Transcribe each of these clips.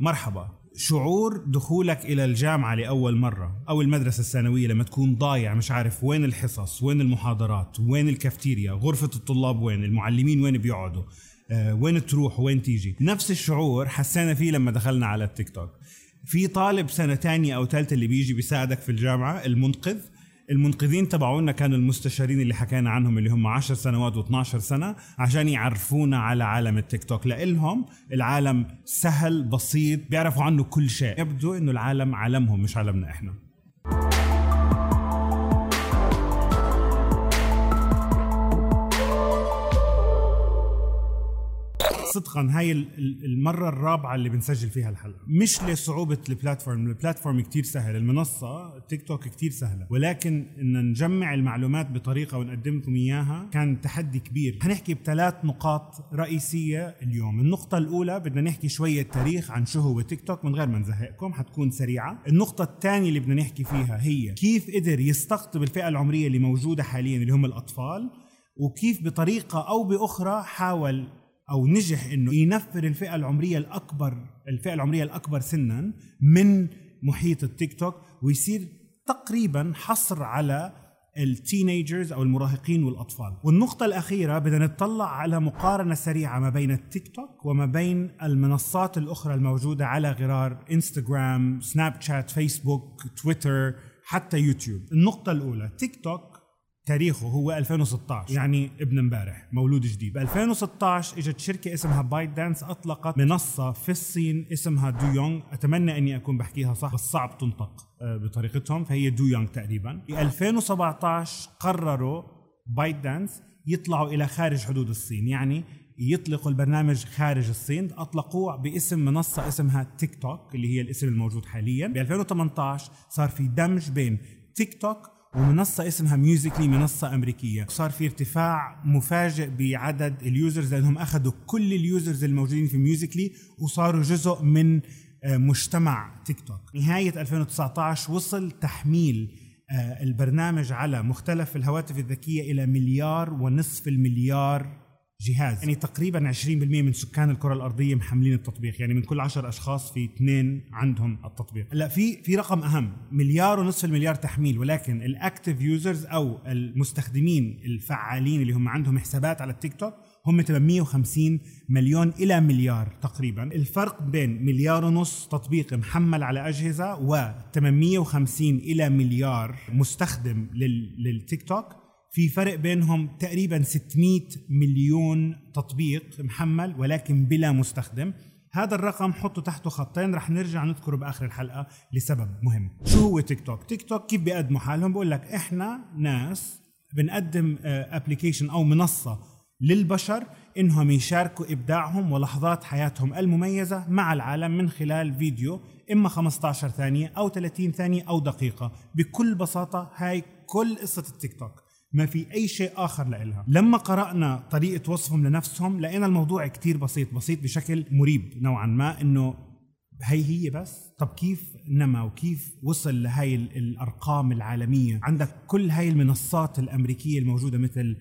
مرحبا. شعور دخولك إلى الجامعة لأول مرة أو المدرسة الثانوية لما تكون ضايع مش عارف وين الحصص وين المحاضرات وين الكافتيريا غرفة الطلاب وين المعلمين وين بيقعدوا آه، وين تروح وين تيجي. نفس الشعور حسينا فيه لما دخلنا على التيك توك. في طالب سنة تانية أو ثالثه اللي بيجي بيساعدك في الجامعة المنقذ المنقذين تبعونا كانوا المستشارين اللي حكينا عنهم اللي هم 10 سنوات و12 سنة عشان يعرفونا على عالم التيك توك. لإلهم العالم سهل بسيط بيعرفوا عنه كل شيء. يبدو إنه العالم عالمهم مش عالمنا إحنا. صدقا هاي المرة الرابعة اللي بنسجل فيها الحلقة. مش لصعوبة البلاتفورم. البلاتفورم كتير سهل. المنصة تيك توك كتير سهلة. ولكن إن نجمع المعلومات بطريقة ونقدم لكم إياها كان تحدي كبير. حنحكي بثلاث نقاط رئيسية اليوم. النقطة الأولى بدنا نحكي شوية تاريخ عن شو هو تيك توك من غير ما نزهقكم. حتكون سريعة. النقطة الثانية اللي بدنا نحكي فيها هي كيف قدر يستقطب الفئة العمرية اللي موجودة حاليا اللي هم الأطفال وكيف بطريقة أو بأخرى حاول أو نجح إنه ينفر الفئة العمرية الأكبر الفئة العمرية الأكبر سنا من محيط التيك توك ويصير تقريبا حصر على ال teenagers أو المراهقين والأطفال. والنقطة الأخيرة بدنا نطلع على مقارنة سريعة ما بين التيك توك وما بين المنصات الأخرى الموجودة على غرار انستغرام سناب شات فيسبوك تويتر حتى يوتيوب. النقطة الأولى تيك توك تاريخه هو 2016 يعني ابن امبارح. مولود جديد. ب 2016 إجت شركة اسمها بايت دانس أطلقت منصة في الصين اسمها دو يونغ أتمنى إني أكون بحكيها صح بس صعب تنطق آه، بطريقتهم. فهي دو يونغ تقريبا ب 2017 قرروا بايت دانس يطلعوا إلى خارج حدود الصين. يعني يطلقوا البرنامج خارج الصين. أطلقوه باسم منصة اسمها تيك توك اللي هي الاسم الموجود حاليا. ب 2018 صار في دمج بين تيك توك ومنصة اسمها ميوزيكلي منصة أمريكية. صار في ارتفاع مفاجئ بعدد ال users لأنهم أخذوا كل ال users الموجودين في ميوزيكلي وصاروا جزء من آه، مجتمع تيك توك نهاية 2019 وصل تحميل آه، البرنامج على مختلف الهواتف الذكية إلى مليار ونصف المليار جهاز. يعني تقريبا 20% من سكان الكرة الأرضية محملين التطبيق. يعني من كل 10 أشخاص في اثنين عندهم التطبيق. هلا في في رقم أهم. مليار ونصف المليار تحميل. ولكن ال active users أو المستخدمين الفعالين اللي هم عندهم حسابات على التيك توك هم 850 مليون إلى مليار تقريبا. الفرق بين مليار ونص تطبيق محمل على أجهزة و 850 إلى مليار مستخدم للتيك توك في فرق بينهم تقريبا 600 مليون تطبيق محمل ولكن بلا مستخدم. هذا الرقم حطه تحته خطين. رح نرجع نذكره بآخر الحلقة لسبب مهم. شو هو تيك توك تيك توك كيف بيقدموا حالهم؟ بقول لك إحنا ناس بنقدم application آه، أو منصة للبشر إنهم يشاركوا إبداعهم ولحظات حياتهم المميزة مع العالم من خلال فيديو إما 15 ثانية أو 30 ثانية أو دقيقة. بكل بساطة هاي كل قصة التيك توك. ما في أي شيء آخر لإلها. لما قرأنا طريقة وصفهم لنفسهم لقينا الموضوع كتير بسيط بسيط بشكل مريب نوعا ما إنه هي هي بس. طب كيف نما؟ وكيف وصل لهي الأرقام العالمية؟ عندك كل هاي المنصات الأمريكية الموجودة مثل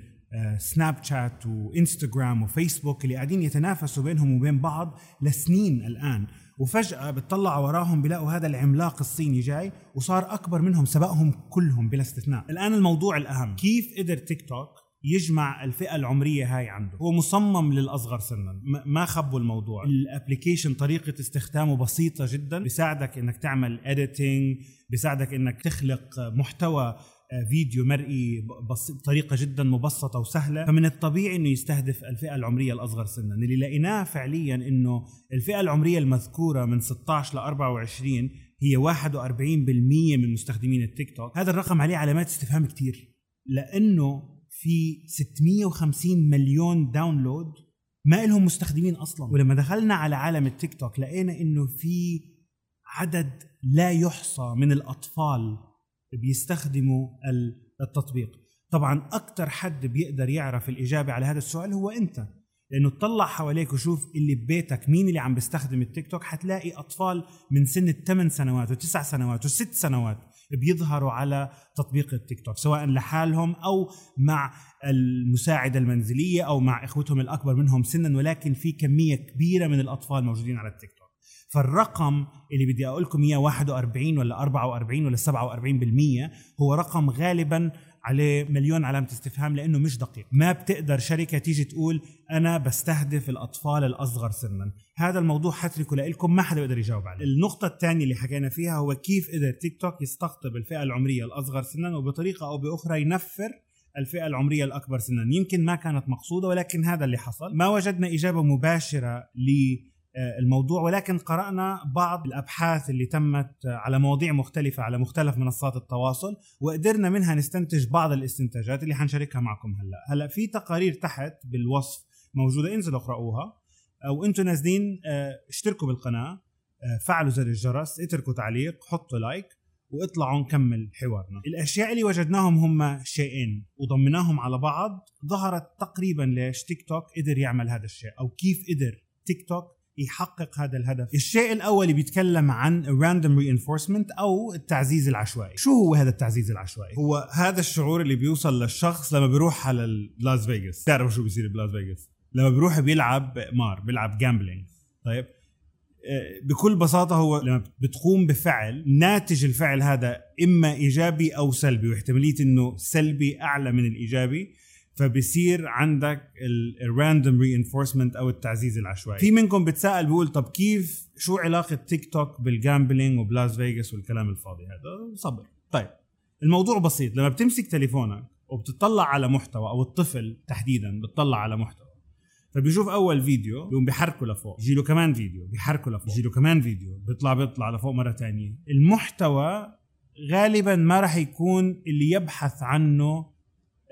سناب شات وانستغرام وفيسبوك اللي قاعدين يتنافسوا بينهم وبين بعض لسنين الآن. وفجأة بتطلعوا وراهم بيلاقوا هذا العملاق الصيني جاي وصار أكبر منهم سبقهم كلهم بلا استثناء. الآن الموضوع الأهم. كيف قدر تيك توك يجمع الفئة العمرية هاي عنده؟ هو مصمم للأصغر سنا. ما خبوا الموضوع. ال application طريقة استخدامه بسيطة جدا. بيساعدك إنك تعمل editing بيساعدك إنك تخلق محتوى فيديو مرئي بطريقة جدا مبسطة وسهلة فمن الطبيعي إنه يستهدف الفئة العمرية الأصغر سنا. اللي لقيناه فعليا إنه الفئة العمرية المذكورة من 16 ل 24 هي 41% من مستخدمين التيك توك. هذا الرقم عليه علامات استفهام كثير لأنه في 650 مليون داونلود ما لهم مستخدمين أصلا. ولما دخلنا على عالم التيك توك لقينا إنه في عدد لا يحصى من الأطفال بيستخدموا التطبيق. طبعا أكثر حد بيقدر يعرف الإجابة على هذا السؤال هو أنت لأنه تطلع حواليك وشوف اللي ببيتك مين اللي عم بيستخدم التيك توك حتلاقي أطفال من سن الثمان سنوات وتسع سنوات وست سنوات بيظهروا على تطبيق التيك توك سواء لحالهم أو مع المساعدة المنزلية أو مع إخوتهم الأكبر منهم سنا ولكن في كمية كبيرة من الأطفال موجودين على التيك توك. فالرقم اللي بدي أقول لكم إياه 41 ولا 44 ولا 47% هو رقم غالبا عليه مليون علامة استفهام لأنه مش دقيق. ما بتقدر شركة تيجي تقول أنا بستهدف الأطفال الأصغر سنا. هذا الموضوع حتركه لكم ما حدا بيقدر يجاوب عليه. النقطة الثانية اللي حكينا فيها هو كيف قدر تيك توك يستقطب الفئة العمرية الأصغر سنا وبطريقة أو بأخرى ينفر الفئة العمرية الأكبر سنا. يمكن ما كانت مقصودة ولكن هذا اللي حصل. ما وجدنا إجابة مباشرة للموضوع ولكن قرأنا بعض الأبحاث اللي تمت على مواضيع مختلفة على مختلف منصات التواصل وقدرنا منها نستنتج بعض الاستنتاجات اللي حنشاركها معكم هلا. هلا في تقارير تحت بالوصف موجودة انزلوا اقرأوها أو أنتم نازلين آه، اشتركوا بالقناة آه، فعلوا زر الجرس اتركوا تعليق حطوا لايك واطلعوا نكمل حوارنا. الأشياء اللي وجدناهم هم شيئين وضمناهم على بعض ظهرت تقريبا ليش تيك توك قدر يعمل هذا الشيء أو كيف قدر تيك توك يحقق هذا الهدف. الشيء الأول بيتكلم عن random reinforcement أو التعزيز العشوائي. شو هو هذا التعزيز العشوائي؟ هو هذا الشعور اللي بيوصل للشخص لما بيروح على لاس فيغاس تعرفوا شو بيصير بلاس فيغاس لما بيروح بيلعب مار بيلعب gambling طيب؟ بكل بساطة هو لما بتقوم بفعل ناتج الفعل هذا إما إيجابي أو سلبي واحتمالية إنه سلبي أعلى من الإيجابي فبصير عندك ال random reinforcement أو التعزيز العشوائي. في منكم بتساءل بيقول طب كيف؟ شو علاقة تيك توك بال gambling وبلاس فيغاس والكلام الفاضي هذا؟ صبر. طيب الموضوع بسيط. لما بتمسك تليفونك وبتطلع على محتوى أو الطفل تحديدا بتطلع على محتوى فبيشوف أول فيديو بيقوم بيحركه لفوق يجي له كمان فيديو بيحركه لفوق يجي له كمان فيديو بيطلع بيطلع لفوق مرة ثانية المحتوى غالبا ما راح يكون اللي يبحث عنه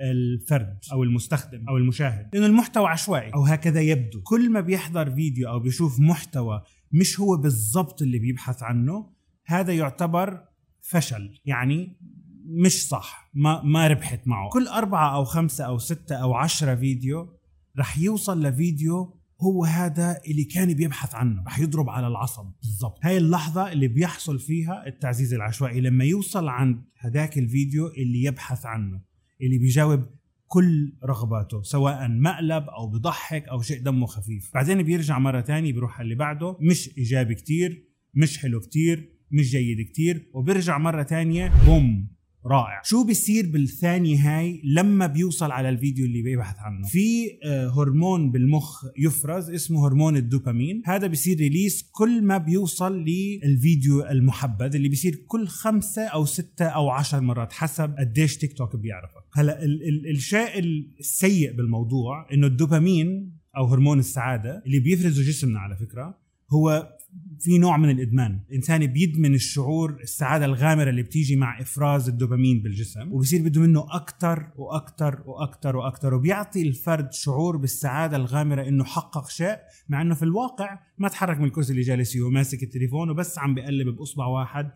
الفرد أو المستخدم أو المشاهد. لأنه المحتوى عشوائي. أو هكذا يبدو. كل ما بيحضر فيديو أو بيشوف محتوى مش هو بالضبط اللي بيبحث عنه هذا يعتبر فشل. يعني مش صح. ما ما ربحت معه. كل أربعة أو خمسة أو ستة أو عشرة فيديو رح يوصل لفيديو هو هذا اللي كان بيبحث عنه. رح يضرب على العصب. بالضبط. هاي اللحظة اللي بيحصل فيها التعزيز العشوائي. لما يوصل عند هذاك الفيديو اللي يبحث عنه. اللي بيجاوب كل رغباته سواء مقلب أو بضحك أو شيء دمه خفيف. بعدين بيرجع مرة تانية بيروح على اللي بعده مش إيجابي كتير مش حلو كتير مش جيد كتير وبيرجع مرة تانية بوم رائع. شو بيصير بالثانية هاي لما بيوصل على الفيديو اللي بيبحث عنه؟ في آه، هرمون بالمخ يفرز اسمه هرمون الدوبامين. هذا بيصير ريليس كل ما بيوصل للفيديو المحبذ اللي بيصير كل خمسة أو ستة أو عشر مرات حسب قديش تيك توك بيعرفك. هلا ال- ال- الشيء السيء بالموضوع إنه الدوبامين أو هرمون السعادة اللي بيفرزه جسمنا على فكرة هو في نوع من الإدمان. الإنسان بيدمن الشعور السعادة الغامرة اللي بتيجي مع إفراز الدوبامين بالجسم وبصير بده منه أكثر وأكثر وأكثر وأكثر وبيعطي الفرد شعور بالسعادة الغامرة إنه حقق شيء مع إنه في الواقع ما تحرك من الكرسي اللي جالس فيه وماسك التليفون وبس عم بقلب بأصبع واحد.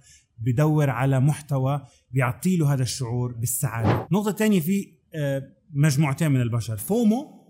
بدور على محتوى بيعطي له هذا الشعور بالسعادة. النقطه الثانية في آه، مجموعتين من البشر فومو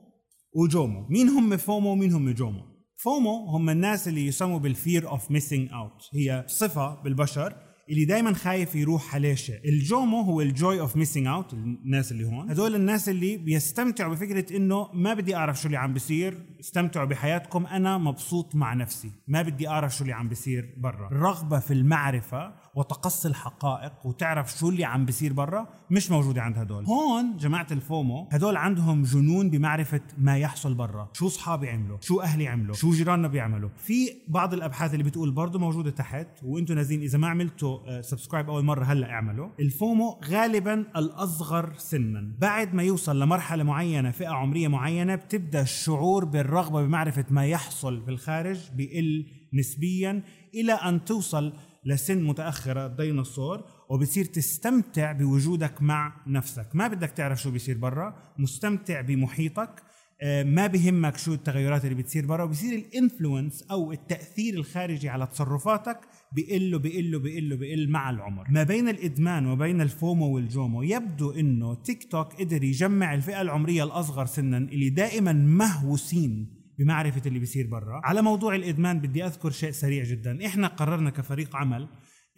و JOMO. مين هم FOMO ومين هم JOMO؟ FOMO هم الناس اللي يسموا بال fear of missing out هي صفة بالبشر اللي دائما خايف يروح عليه شيء ال JOMO هو ال joy of missing out الناس اللي هون. هدول الناس اللي بيستمتعوا بفكرة إنه ما بدي أعرف شو اللي عم بيصير استمتعوا بحياتكم أنا مبسوط مع نفسي ما بدي أعرف شو اللي عم بيصير برا. الرغبه في المعرفة وتقصي الحقائق وتعرف شو اللي عم بيصير برا مش موجوده عند هدول. هون جماعة ال FOMO هدول عندهم جنون بمعرفة ما يحصل برا. شو أصحابي عملوا؟ شو أهلي عملوا؟ شو جيراننا بيعملوا؟ في بعض الأبحاث اللي بتقول برضه موجودة تحت وأنتم نازلين إذا ما عملتوا subscribe أول مرة هلأ اعملوا. ال FOMO غالبا الأصغر سنا. بعد ما يوصل لمرحلة معينة فئة عمرية معينة بتبدأ الشعور بالرغبة بمعرفة ما يحصل بالخارج بقل نسبيا إلى أن توصل لسن متأخرة الديناصور وبتصير تستمتع بوجودك مع نفسك. ما بدك تعرف شو بيصير برا مستمتع بمحيطك آه، ما بهمك شو التغيرات اللي بتصير برا وبصير الإنفلونس أو التأثير الخارجي على تصرفاتك بقل وبقل وبقل وبقل مع العمر. ما بين الإدمان وبين ال FOMO وال JOMO يبدو إنه تيك توك قدر يجمع الفئة العمرية الأصغر سنا اللي دائما مهووسين بمعرفة اللي بيصير برا. على موضوع الإدمان بدي أذكر شيء سريع جدا. إحنا قررنا كفريق عمل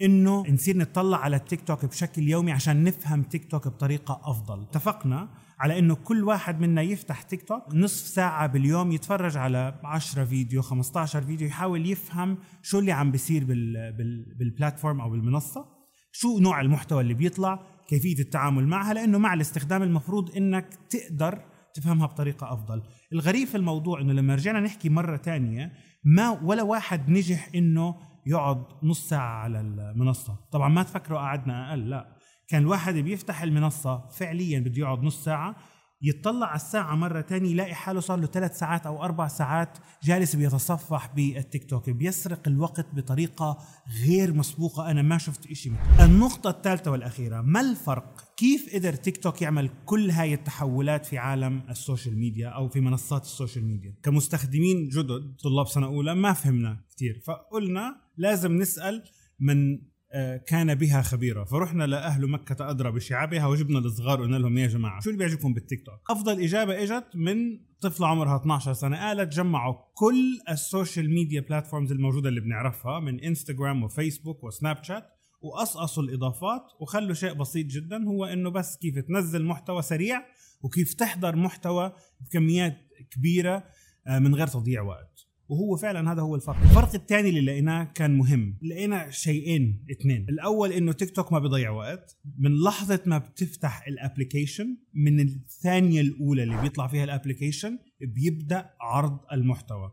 إنه نصير نطلع على التيك توك بشكل يومي عشان نفهم تيك توك بطريقة أفضل. اتفقنا على إنه كل واحد منا يفتح تيك توك نصف ساعة باليوم يتفرج على 10 فيديو 15 فيديو يحاول يفهم شو اللي عم بيصير بال بال بال platform أو بالمنصة شو نوع المحتوى اللي بيطلع كيفية التعامل معها لأنه مع الاستخدام المفروض إنك تقدر تفهمها بطريقة أفضل. الغريب في الموضوع إنه لما رجعنا نحكي مرة تانية ما ولا واحد نجح إنه يقعد نص ساعة على المنصة. طبعا ما تفكروا قعدنا أقل لا. كان الواحد بيفتح المنصة فعليا بده يقعد نص ساعة يطلع على الساعة مرة تانية يلاقي حاله صار له ثلاث ساعات أو أربع ساعات جالس بيتصفح بالتيك توك. بيسرق الوقت بطريقة غير مسبوقة أنا ما شفت إشي النقطة الثالثة والأخيرة ما الفرق كيف قدر تيك توك يعمل كل هاي التحولات في عالم ال social media أو في منصات ال social media؟ كمستخدمين جدد طلاب سنة أولى ما فهمنا كثير فقلنا لازم نسأل من آه، كان بها خبيرا فرحنا لأهل مكة أدرى بشعابها وجبنا الصغار وقلنا لهم يا جماعة شو اللي بيعجبكم بالتيك توك؟ أفضل إجابة إجت من طفلة عمرها 12 سنة قالت جمعوا كل ال social media platforms الموجودة اللي بنعرفها من انستغرام وفيسبوك وسناب شات وقصقصوا الإضافات وخلوا شيء بسيط جدا هو إنه بس كيف تنزل محتوى سريع وكيف تحضر محتوى بكميات كبيرة آه، من غير تضييع وقت. وهو فعلا هذا هو الفرق. الفرق الثاني اللي لقيناه كان مهم. لقينا شيئين اثنين. الأول إنه تيك توك ما بيضيع وقت. من لحظة ما بتفتح ال application من الثانية الأولى اللي بيطلع فيها ال application بيبدأ عرض المحتوى.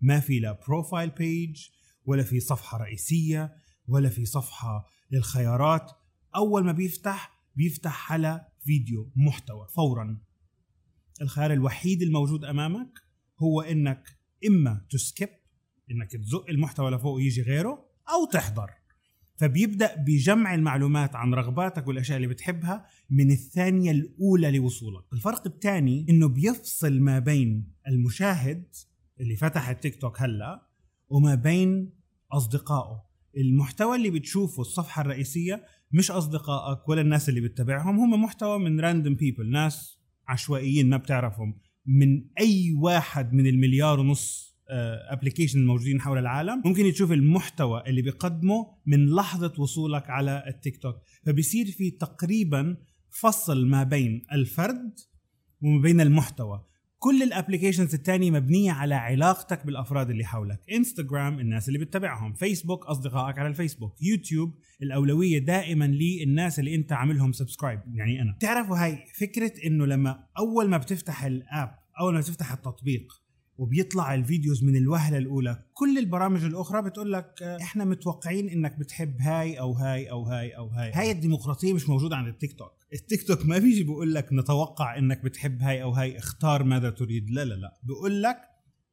ما في لا profile page ولا في صفحة رئيسية ولا في صفحة للخيارات. أول ما بيفتح بيفتح على فيديو محتوى فورا. الخيار الوحيد الموجود أمامك هو إنك إما تسكيب إنك تزق المحتوى لفوق ويجي غيره أو تحضر. فبيبدأ بجمع المعلومات عن رغباتك والأشياء اللي بتحبها من الثانية الأولى لوصولك. الفرق الثاني إنه بيفصل ما بين المشاهد اللي فتح التيك توك هلأ وما بين أصدقائه. المحتوى اللي بتشوفه الصفحة الرئيسية مش أصدقائك ولا الناس اللي بتتابعهم هم محتوى من random people ناس عشوائيين ما بتعرفهم من أي واحد من المليار ونص application آه، الموجودين حول العالم ممكن تشوف المحتوى اللي بيقدمه من لحظة وصولك على التيك توك. فبصير في تقريبا فصل ما بين الفرد وما بين المحتوى. كل ال applications الثانية مبنية على علاقتك بالأفراد اللي حولك. انستغرام الناس اللي بتتابعهم. فيسبوك أصدقائك على الفيسبوك. يوتيوب الأولوية دائما للناس اللي أنت عاملهم subscribe يعني أنا. تعرفوا هاي فكرة إنه لما أول ما بتفتح ال app أول ما بتفتح التطبيق وبيطلع ال videos من الوهلة الأولى. كل البرامج الأخرى بتقول لك آه، إحنا متوقعين إنك بتحب هاي أو هاي أو هاي أو هاي. هاي الديمقراطية مش موجودة عند التيك توك التيك توك ما بيجي بيقول لك نتوقع إنك بتحب هاي أو هاي اختار ماذا تريد. لا لا لا. بيقول لك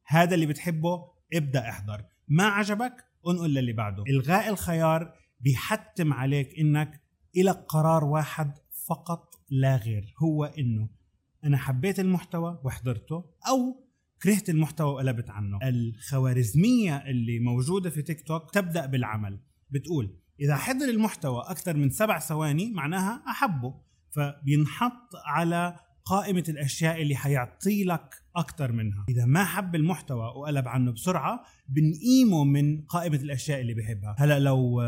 هذا اللي بتحبه ابدأ احضر. ما عجبك انقل للي بعده. إلغاء الخيار بيحتم عليك إنك إلى قرار واحد فقط لا غير. هو إنه أنا حبيت المحتوى وحضرته أو كرهت المحتوى وقلبت عنه. الخوارزمية اللي موجودة في تيك توك تبدأ بالعمل. بتقول إذا حضر المحتوى أكثر من سبع ثواني معناها أحبه. فبينحط على قائمة الأشياء اللي حيعطي لك أكثر منها. إذا ما حب المحتوى وقلب عنه بسرعة بنقيمه من قائمة الأشياء اللي بحبها هلأ لو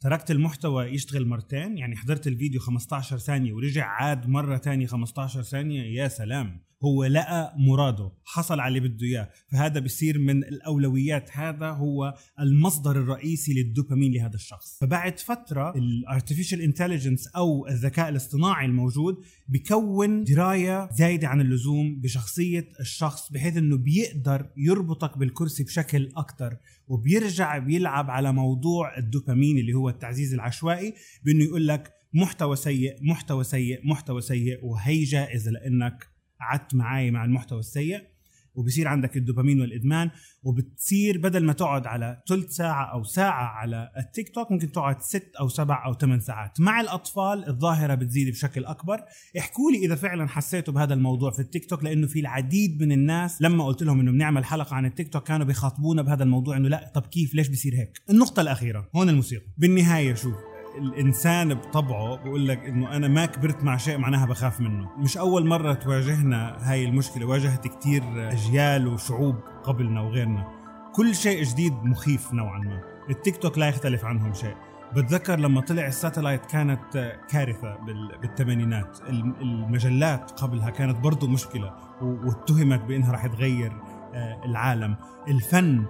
تركت المحتوى يشتغل مرتين يعني حضرت الفيديو 15 ثانية ورجع عاد مرة تانية 15 ثانية يا سلام. هو لقى مراده حصل على اللي بده إياه. فهذا بصير من الأولويات. هذا هو المصدر الرئيسي للدوبامين لهذا الشخص. فبعد فترة ال artificial intelligence أو الذكاء الاصطناعي الموجود بكون دراية زايدة عن اللزوم بشخصية الشخص بحيث إنه بيقدر يربطك بالكرسي بشكل أكثر وبيرجع بيلعب على موضوع الدوبامين اللي هو التعزيز العشوائي بإنه يقول لك محتوى سيء محتوى سيء محتوى سيء وهي جائزة لإنك قعدت معي مع المحتوى السيء وبصير عندك الدوبامين والإدمان وبتصير بدل ما تقعد على ثلث ساعة أو ساعة على التيك توك ممكن تقعد ست أو سبع أو ثمان ساعات. مع الأطفال الظاهرة بتزيد بشكل أكبر. احكوا لي إذا فعلا حسيتوا بهذا الموضوع في التيك توك لأنه في العديد من الناس لما قلت لهم إنه بنعمل حلقة عن التيك توك كانوا بيخاطبونا بهذا الموضوع إنه لا طب كيف؟ ليش بصير هيك؟ النقطة الأخيرة هون الموسيقى. بالنهاية شوف الإنسان بطبعه بقول لك إنه أنا ما كبرت مع شيء معناها بخاف منه. مش أول مرة تواجهنا هاي المشكلة واجهت كتير أجيال وشعوب قبلنا وغيرنا. كل شيء جديد مخيف نوعا ما. التيك توك لا يختلف عنهم شيء. بتذكر لما طلع الساتلايت كانت كارثة بالثمانينات. المجلات قبلها كانت برضو مشكلة واتهمت بأنها راح تغير آه، العالم. الفن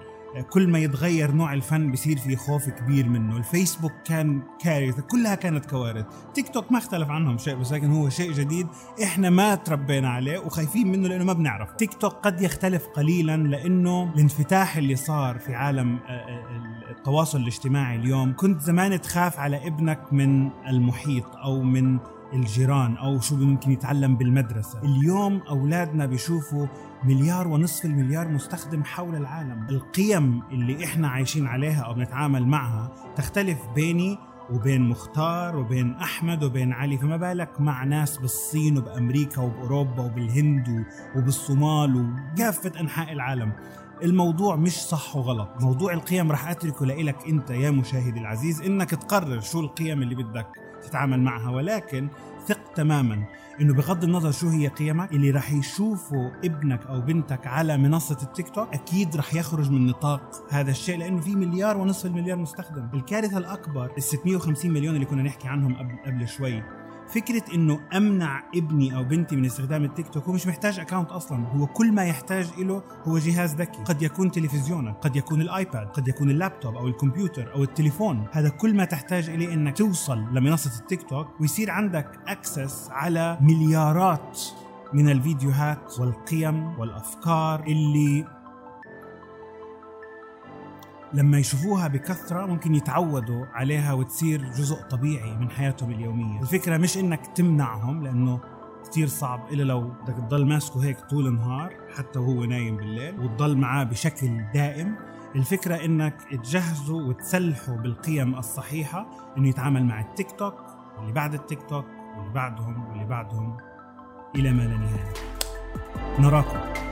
كل ما يتغير نوع الفن بصير في خوف كبير منه. الفيسبوك كان كارثة كلها كانت كوارث. تيك توك ما اختلف عنهم شيء بس لكن هو شيء جديد إحنا ما تربينا عليه وخايفين منه لأنه ما بنعرف تيك توك قد يختلف قليلا لأنه الانفتاح اللي صار في عالم آه، آه، التواصل الاجتماعي اليوم. كنت زمان تخاف على ابنك من المحيط أو من الجيران أو شو ممكن يتعلم بالمدرسة. اليوم أولادنا بيشوفوا مليار ونصف المليار مستخدم حول العالم. القيم اللي إحنا عايشين عليها أو بنتعامل معها تختلف بيني وبين مختار وبين أحمد وبين علي. فما بالك مع ناس بالصين وبأمريكا وبأوروبا وبالهند وبالصومال وكافة أنحاء العالم. الموضوع مش صح وغلط. موضوع القيم رح أتركه لك أنت يا مشاهدي العزيز إنك تقرر شو القيم اللي بدك. تتعامل معها ولكن ثق تماما إنه بغض النظر شو هي قيمك اللي رح يشوفوا ابنك أو بنتك على منصة التيك توك أكيد رح يخرج من نطاق هذا الشيء لأنه في مليار ونصف المليار مستخدم. الكارثة الأكبر ال 650 مليون اللي كنا نحكي عنهم قبل شوي. فكرة إنه أمنع ابني أو بنتي من استخدام التيك توك هو مش محتاج account أصلا. هو كل ما يحتاج له هو جهاز ذكي. قد يكون تلفزيونك قد يكون الآيباد قد يكون اللابتوب أو الكمبيوتر أو التليفون. هذا كل ما تحتاج إليه إنك توصل لمنصة التيك توك ويصير عندك access على مليارات من الفيديوهات والقيم والأفكار اللي لما يشوفوها بكثرة ممكن يتعودوا عليها وتصير جزء طبيعي من حياتهم اليومية. الفكرة مش إنك تمنعهم لأنه كثير صعب إلا لو بدك تضل ماسكه هيك طول النهار حتى وهو نايم بالليل وتضل معاه بشكل دائم. الفكرة إنك تجهزه وتسلحه بالقيم الصحيحة إنه يتعامل مع التيك توك واللي بعد التيك توك واللي بعدهم واللي بعدهم. إلى ما لا نهاية. نراكم.